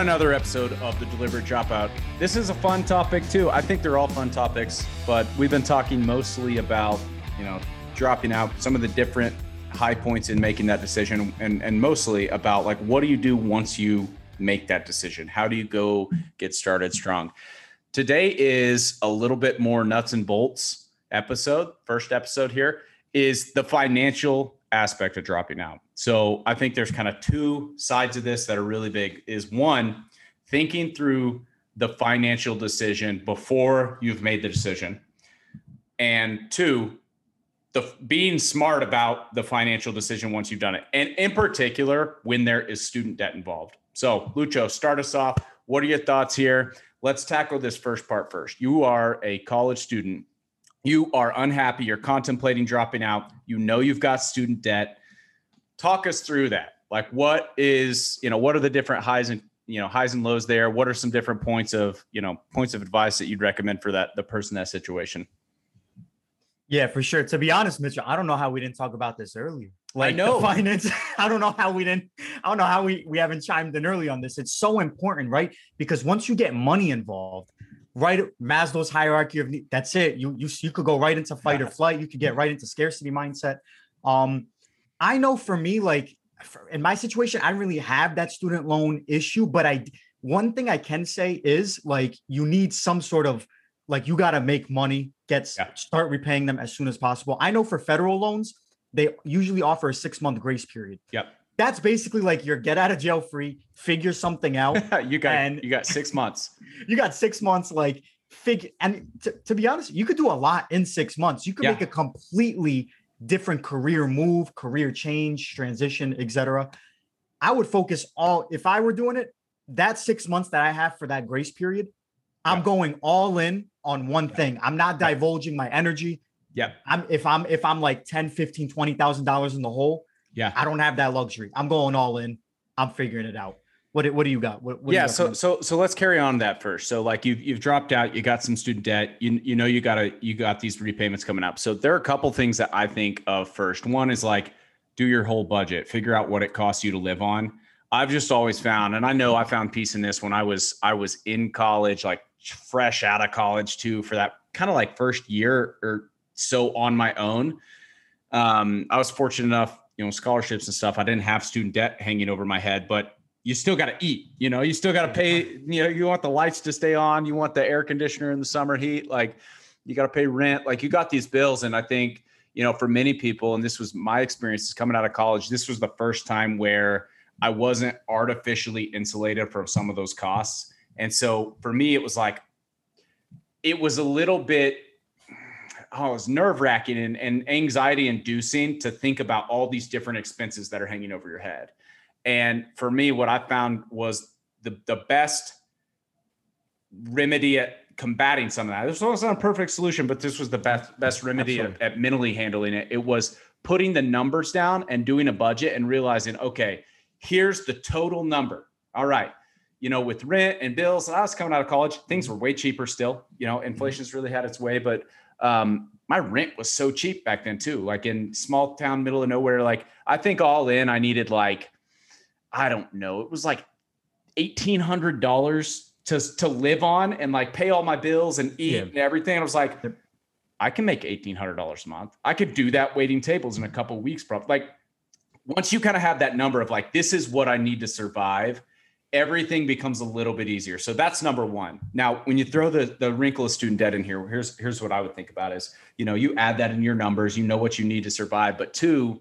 another episode of the Deliberate Dropout. This is a fun topic too. I think they're all fun topics, but we've been talking mostly about, you know, dropping out, some of the different high points in making that decision, and and mostly about like what do you do once you make that decision? How do you go get started strong? Today is a little bit more nuts and bolts episode. First episode here is the financial aspect of dropping out. So I think there's kind of two sides of this that are really big. Is one, thinking through the financial decision before you've made the decision. And two, the being smart about the financial decision once you've done it. And in particular, when there is student debt involved. So, Lucho, start us off. What are your thoughts here? Let's tackle this first part first. You are a college student you are unhappy, you're contemplating dropping out, you know you've got student debt. Talk us through that. Like what is, you know, what are the different highs and you know highs and lows there? What are some different points of, you know, points of advice that you'd recommend for that the person that situation? Yeah, for sure. To be honest, Mitchell, I don't know how we didn't talk about this earlier. Like I know finance. I don't know how we didn't. I don't know how we we haven't chimed in early on this. It's so important, right? Because once you get money involved, right Maslow's hierarchy of need. That's it. You you you could go right into fight or flight. You could get right into scarcity mindset. Um, I know for me, like for, in my situation, I don't really have that student loan issue, but I one thing I can say is like you need some sort of like you got to make money, get yeah. start repaying them as soon as possible. I know for federal loans, they usually offer a six month grace period. Yep that's basically like your get out of jail free, figure something out. you got and you got six months. you got six months, like figure. And to, to, be honest, you could do a lot in six months. You could yeah. make a completely different career move, career change, transition, etc. I would focus all if I were doing it. That six months that I have for that grace period, I'm yeah. going all in on one yeah. thing. I'm not divulging my energy. Yeah. I'm if I'm if I'm like 10, 15, 20,000 dollars in the hole, yeah. I don't have that luxury. I'm going all in. I'm figuring it out. What, what do you got? What, what yeah. Got so, so, so let's carry on that first. So like you've, you've dropped out, you got some student debt, you, you know, you got to, you got these repayments coming up. So there are a couple things that I think of first. One is like, do your whole budget, figure out what it costs you to live on. I've just always found, and I know I found peace in this when I was, I was in college, like fresh out of college too, for that kind of like first year or so on my own. Um, I was fortunate enough you know scholarships and stuff i didn't have student debt hanging over my head but you still got to eat you know? You still got to pay you know you want the lights to stay on you want the air conditioner in the summer heat like you got to pay rent like you got these bills and i think you know for many people and this was my experience coming out of college this was the first time where i wasn't artificially insulated from some of those costs. And so for me it was like it was a little bit oh, it was nerve wracking and, and anxiety inducing to think about all these different expenses that are hanging over your head. And for me, what I found was the, the best remedy at combating some of that. This wasn't a perfect solution, but this was the best best remedy at, at, mentally handling it. It was putting the numbers down and doing a budget and realizing, okay, here's the total number. All right. You know, with rent and bills, and I was coming out of college, things were way cheaper still. You know, inflation's really had its way, but um, my rent was so cheap back then too. Like in small town, middle of nowhere. Like I think all in, I needed like, I don't know, it was like eighteen hundred dollars to to live on and like pay all my bills and eat yeah. and everything. I was like, I can make eighteen hundred dollars a month. I could do that waiting tables in a couple weeks, bro. Like once you kind of have that number of like, this is what I need to survive everything becomes a little bit easier. So that's number one. Now, when you throw the the wrinkle of student debt in here, here's here's what I would think about is, you know, you add that in your numbers, you know what you need to survive. But two,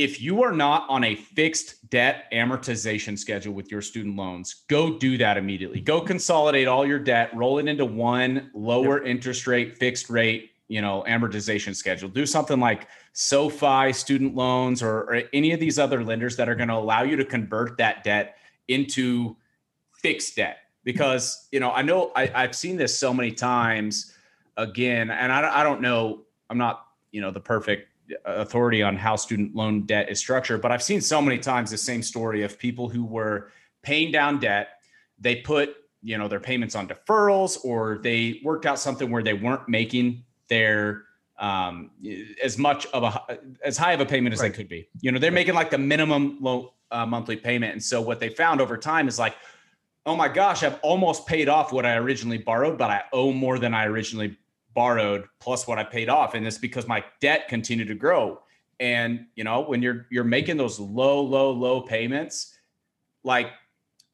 if you are not on a fixed debt amortization schedule with your student loans, go do that immediately. Go consolidate all your debt, roll it into one lower interest rate, fixed rate, you know, amortization schedule. Do something like SoFi student loans or, or any of these other lenders that are going to allow you to convert that debt into fixed debt because you know I know I, I've seen this so many times again, and I, I don't know I'm not you know the perfect authority on how student loan debt is structured, but I've seen so many times the same story of people who were paying down debt, they put you know their payments on deferrals or they worked out something where they weren't making their um, as much of a as high of a payment as right. they could be. You know, they're making like the minimum low uh, monthly payment. And so what they found over time is like, oh my gosh, I've almost paid off what I originally borrowed, but I owe more than I originally borrowed plus what I paid off. And it's because my debt continued to grow. And you know, when you're you're making those low, low, low payments, like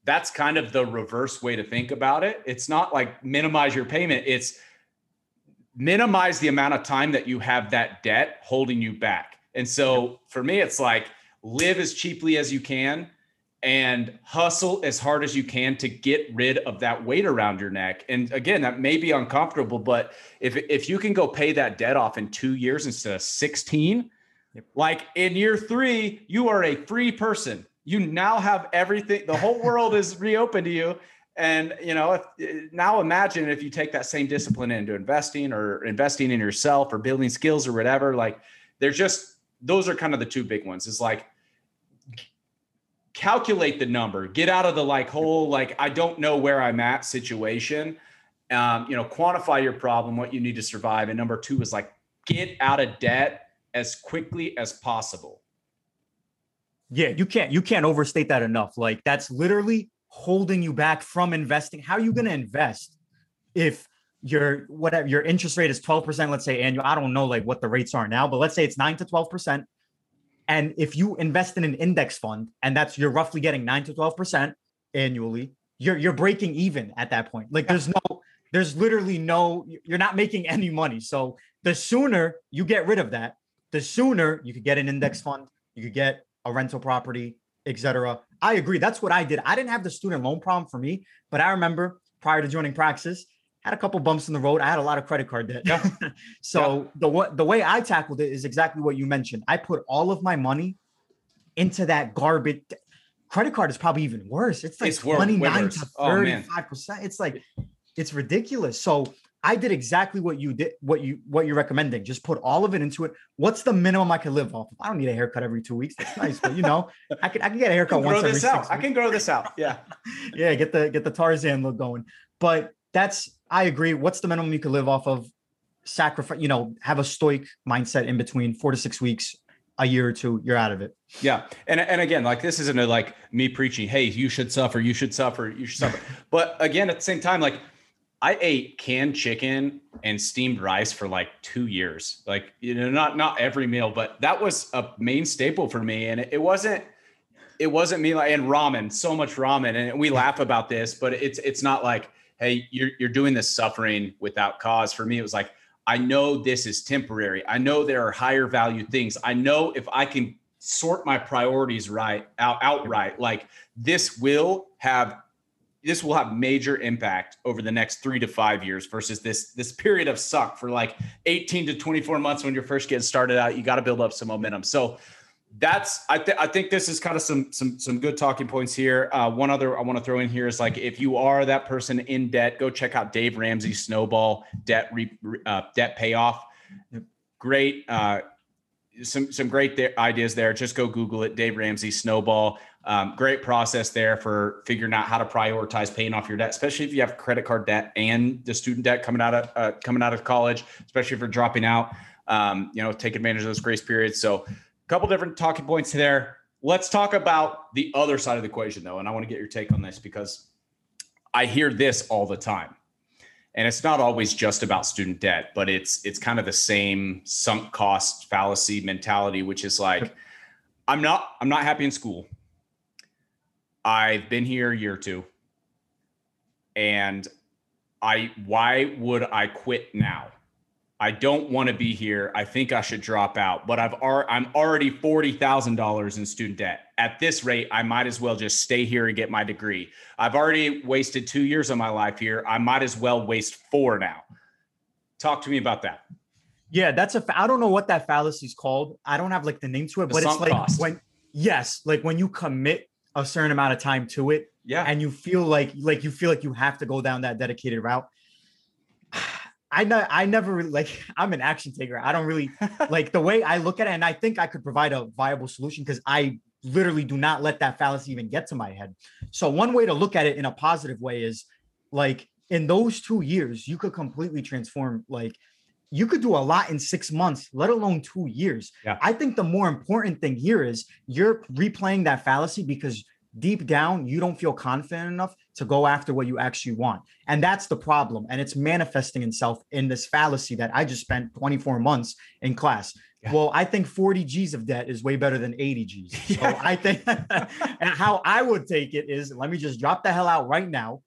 that's kind of the reverse way to think about it. It's not like minimize your payment, it's minimize the amount of time that you have that debt holding you back. And so for me, it's like live as cheaply as you can and hustle as hard as you can to get rid of that weight around your neck. And again, that may be uncomfortable, but if if you can go pay that debt off in 2 years instead of 16, yep. like in year 3, you are a free person. You now have everything. The whole world is reopened to you and you know, if, now imagine if you take that same discipline into investing or investing in yourself or building skills or whatever. Like, there's just those are kind of the two big ones. It's like calculate the number, get out of the like whole like I don't know where I'm at situation. Um, you know, quantify your problem, what you need to survive, and number two is like get out of debt as quickly as possible. Yeah, you can't you can't overstate that enough. Like that's literally holding you back from investing? How are you going to invest if your whatever your interest rate is 12%, let's say annual? I don't know like what the rates are now, but let's say it's 9 to 12%. And if you invest in an index fund and that's you're roughly getting 9 to 12% annually, you're you're breaking even at that point. Like there's no there's literally no you're not making any money. So the sooner you get rid of that, the sooner you could get an index fund, you could get a rental property, etc. I agree. That's what I did. I didn't have the student loan problem for me, but I remember prior to joining Praxis, had a couple bumps in the road. I had a lot of credit card debt. Yeah. so yeah. the the way I tackled it is exactly what you mentioned. I put all of my money into that garbage. Credit card is probably even worse. It's like it's 29 to 35 oh, percent. It's like it's ridiculous. So I did exactly what you did, what you what you're recommending. Just put all of it into it. What's the minimum I can live off of? I don't need a haircut every two weeks. That's nice, but you know, I can I can get a haircut once every out. Weeks. I can grow this out. Yeah, yeah. Get the get the Tarzan look going. But that's I agree. What's the minimum you could live off of? Sacrifice. You know, have a stoic mindset in between four to six weeks a year or two, you're out of it. Yeah. And and again, like this isn't a like me preaching, hey, you should suffer, you should suffer, you should suffer. but again, at the same time, like I ate canned chicken and steamed rice for like two years. Like, you know, not not every meal, but that was a main staple for me. And it, it wasn't it wasn't me like and ramen, so much ramen. And we laugh about this, but it's it's not like, hey, you're you're doing this suffering without cause. For me, it was like, I know this is temporary. I know there are higher value things. I know if I can sort my priorities right out outright, like this will have this will have major impact over the next three to five years versus this this period of suck for like 18 to 24 months when you're first getting started out. You got to build up some momentum. So that's I, th- I think this is kind of some some some good talking points here. Uh, one other I want to throw in here is like if you are that person in debt, go check out Dave Ramsey Snowball debt re, uh, debt payoff. Great. Uh, some some great th- ideas there. Just go Google it, Dave Ramsey Snowball. Um, great process there for figuring out how to prioritize paying off your debt, especially if you have credit card debt and the student debt coming out of uh, coming out of college, especially if you're dropping out. Um, you know, take advantage of those grace periods. So, a couple different talking points there. Let's talk about the other side of the equation, though, and I want to get your take on this because I hear this all the time, and it's not always just about student debt, but it's it's kind of the same sunk cost fallacy mentality, which is like, I'm not I'm not happy in school I've been here a year or two. And I why would I quit now? I don't want to be here. I think I should drop out, but I've I'm already $40,000 in student debt. At this rate, I might as well just stay here and get my degree. I've already wasted 2 years of my life here. I might as well waste 4 now. Talk to me about that. Yeah, that's a I don't know what that fallacy is called. I don't have like the name to it, the but it's like cost. when yes, like when you commit a certain amount of time to it. Yeah. And you feel like like you feel like you have to go down that dedicated route. I know I never like I'm an action taker. I don't really like the way I look at it, and I think I could provide a viable solution because I literally do not let that fallacy even get to my head. So one way to look at it in a positive way is like in those two years, you could completely transform like you could do a lot in six months, let alone two years. Yeah. I think the more important thing here is you're replaying that fallacy because deep down you don't feel confident enough to go after what you actually want. And that's the problem. And it's manifesting itself in this fallacy that I just spent 24 months in class. Yeah. Well, I think 40 G's of debt is way better than 80 G's. Yeah. So I think and how I would take it is let me just drop the hell out right now.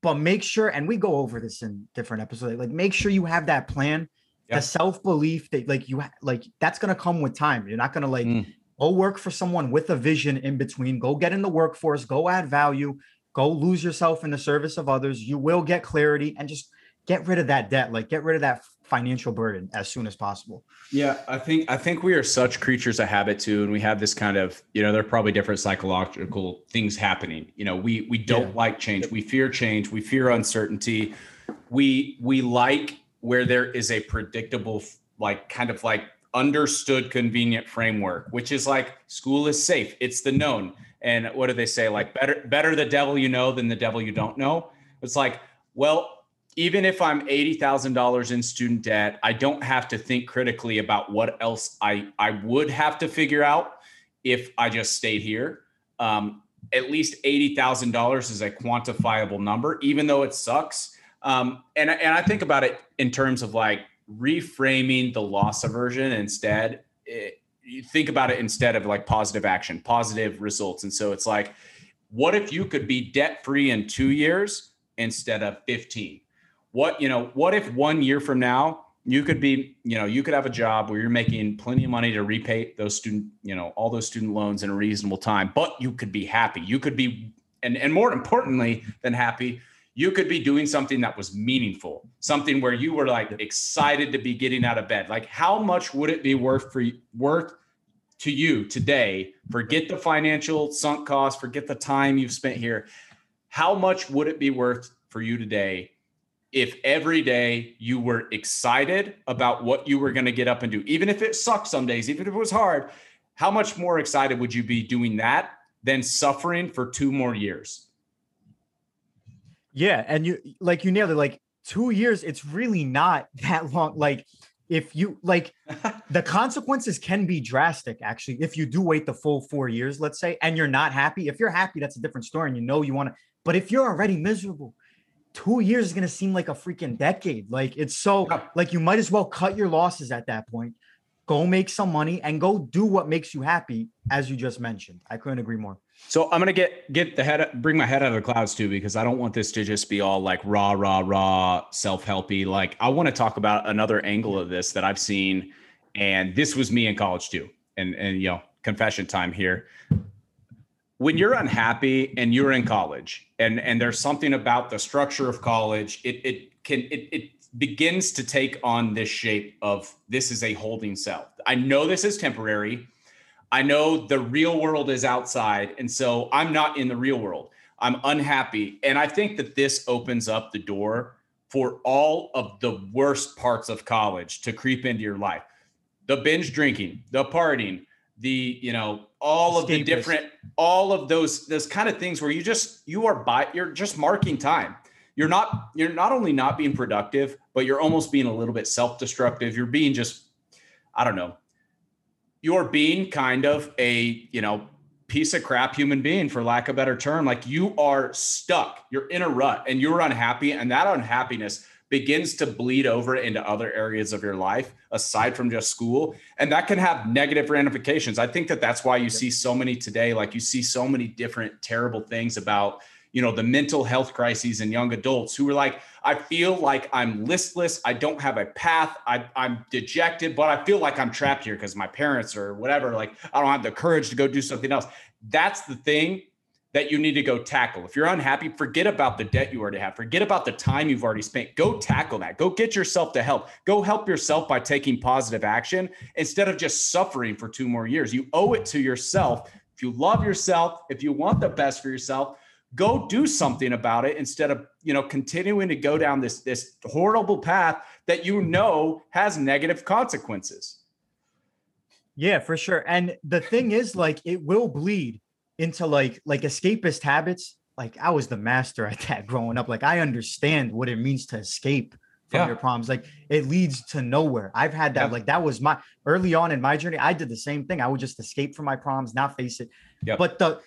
But make sure, and we go over this in different episodes, like make sure you have that plan, the self-belief that like you like that's gonna come with time. You're not gonna like mm. Go work for someone with a vision in between, go get in the workforce, go add value, go lose yourself in the service of others. You will get clarity and just get rid of that debt, like get rid of that financial burden as soon as possible. Yeah, I think I think we are such creatures of habit too, and we have this kind of you know there are probably different psychological things happening. You know, we we don't yeah. like change, we fear change, we fear uncertainty, we we like where there is a predictable like kind of like understood convenient framework which is like school is safe it's the known and what do they say like better better the devil you know than the devil you don't know it's like well even if I'm $80,000 in student debt, I don't have to think critically about what else I, I would have to figure out if I just stayed here. Um, at least $80,000 is a quantifiable number, even though it sucks. Um, and, and I think about it in terms of like reframing the loss aversion instead. It, you think about it instead of like positive action, positive results. And so it's like, what if you could be debt free in two years instead of 15? what you know what if one year from now you could be you know you could have a job where you're making plenty of money to repay those student you know all those student loans in a reasonable time but you could be happy you could be and and more importantly than happy you could be doing something that was meaningful something where you were like excited to be getting out of bed. Like how much would it be worth for worth to you today? Forget the financial sunk cost forget the time you've spent here. How much would it be worth for you today if every day you were excited about what you were going to get up and do, even if it sucked some days, even if it was hard, how much more excited would you be doing that than suffering for two more years? Yeah. And you, like, you nailed it. Like, two years, it's really not that long. Like, if you like the consequences can be drastic actually if you do wait the full four years let's say and you're not happy if you're happy that's a different story and you know you want to but if you're already miserable two years is going to seem like a freaking decade. Like it's so like you might as well cut your losses at that point. Go make some money and go do what makes you happy, as you just mentioned. I couldn't agree more. So I'm gonna get get the head bring my head out of the clouds too because I don't want this to just be all like raw, raw, raw, self helpy. Like I want to talk about another angle of this that I've seen, and this was me in college too. And and you know, confession time here when you're unhappy and you're in college and and there's something about the structure of college it it can it, it begins to take on this shape of this is a holding cell i know this is temporary i know the real world is outside and so i'm not in the real world. I'm unhappy and i think that this opens up the door for all of the worst parts of college to creep into your life. The binge drinking the partying the you know all of the different all of those those kind of things where you just you are by you're just marking time. You're not you're not only not being productive but you're almost being a little bit self-destructive. You're being just i don't know you're being kind of a you know piece of crap human being for lack of a better term. Like you are stuck. You're in a rut and you're unhappy and that unhappiness begins to bleed over into other areas of your life aside from just school and that can have negative ramifications. I think that that's why you see so many today like you see so many different terrible things about you know the mental health crises in young adults who are like i feel like i'm listless i don't have a path I, i'm dejected but i feel like i'm trapped here because my parents or whatever like i don't have the courage to go do something else that's the thing that you need to go tackle. If you're unhappy, forget about the debt you already have. Forget about the time you've already spent. Go tackle that. Go get yourself to help. Go help yourself by taking positive action instead of just suffering for two more years. You owe it to yourself. If you love yourself, if you want the best for yourself, go do something about it instead of, you know, continuing to go down this this horrible path that you mm-hmm. know has negative consequences. Yeah, for sure. And the thing is like it will bleed into like like escapist habits like i was the master at that growing up like i understand what it means to escape from yeah. your problems Like it leads to nowhere. I've had that. Yep. Like that was my early on in my journey. I did the same thing. I would just escape from my problems not face it. Yep. But the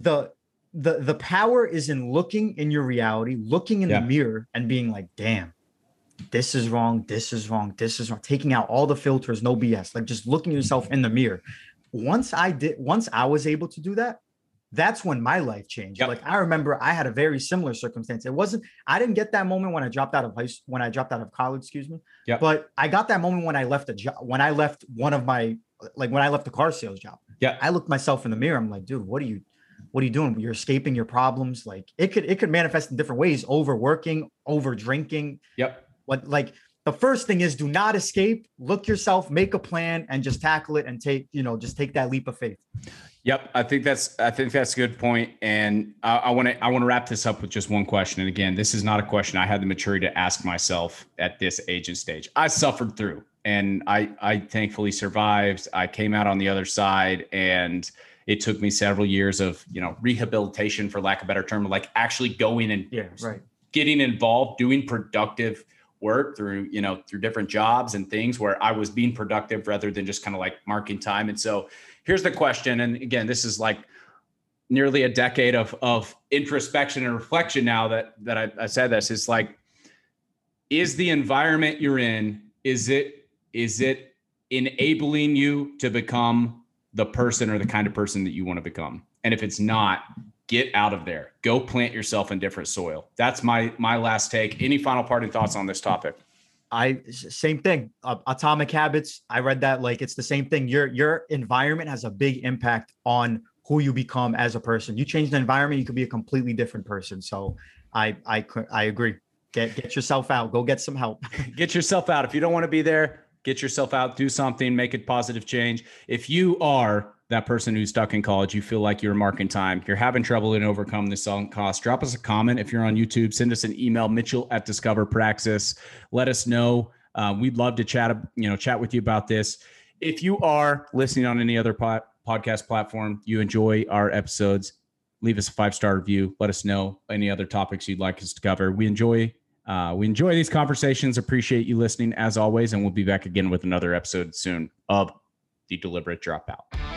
the the the power is in looking in your reality, looking in yep. the mirror, and being like, damn, this is wrong, this is wrong, this is wrong. Taking out all the filters, no BS. Like just looking yourself in the mirror. Once I did, once I was able to do that, that's when my life changed. Yep. Like I remember I had a very similar circumstance. It wasn't I didn't get that moment when I dropped out of high school, when I dropped out of college, excuse me. Yeah. But I got that moment when I left a job when I left one of my like when I left the car sales job. Yeah. I looked myself in the mirror. I'm like, dude, what are you what are you doing? You're escaping your problems. Like it could it could manifest in different ways, overworking, over drinking. Yep. What like the first thing is do not escape, look yourself, make a plan, and just tackle it and take, you know, just take that leap of faith. Yep, I think that's I think that's a good point, and I want to I want to wrap this up with just one question. And again, this is not a question I had the maturity to ask myself at this age and stage. I suffered through, and I I thankfully survived. I came out on the other side, and it took me several years of you know rehabilitation, for lack of a better term, like actually going and yeah, right, getting involved, doing productive work through you know through different jobs and things where I was being productive rather than just kind of like marking time, and so here's the question. And again, this is like nearly a decade of, of introspection and reflection now that, that I, I said this is like, is the environment you're in, is it, is it enabling you to become the person or the kind of person that you want to become? And if it's not, get out of there. Go plant yourself in different soil. That's my my last take. Any final parting thoughts on this topic? I same thing. Uh, Atomic Habits. I read that like it's the same thing. Your your environment has a big impact on who you become as a person. You change the environment, you could be a completely different person. So I I I agree. Get get yourself out. Go get some help. get yourself out. If you don't want to be there, get yourself out. Do something. Make a positive change. If you are that person who's stuck in college, you feel like you're marking time, you're having trouble to overcome this sunk cost, drop us a comment. If you're on YouTube, send us an email, Mitchell at Discover Praxis. Let us know. Uh, we'd love to chat, you know, chat with you about this. If you are listening on any other pod, podcast platform, you enjoy our episodes, leave us a five star review. Let us know any other topics you'd like us to cover. We enjoy uh, we enjoy these conversations. Appreciate you listening as always, and we'll be back again with another episode soon of the deliberate dropout.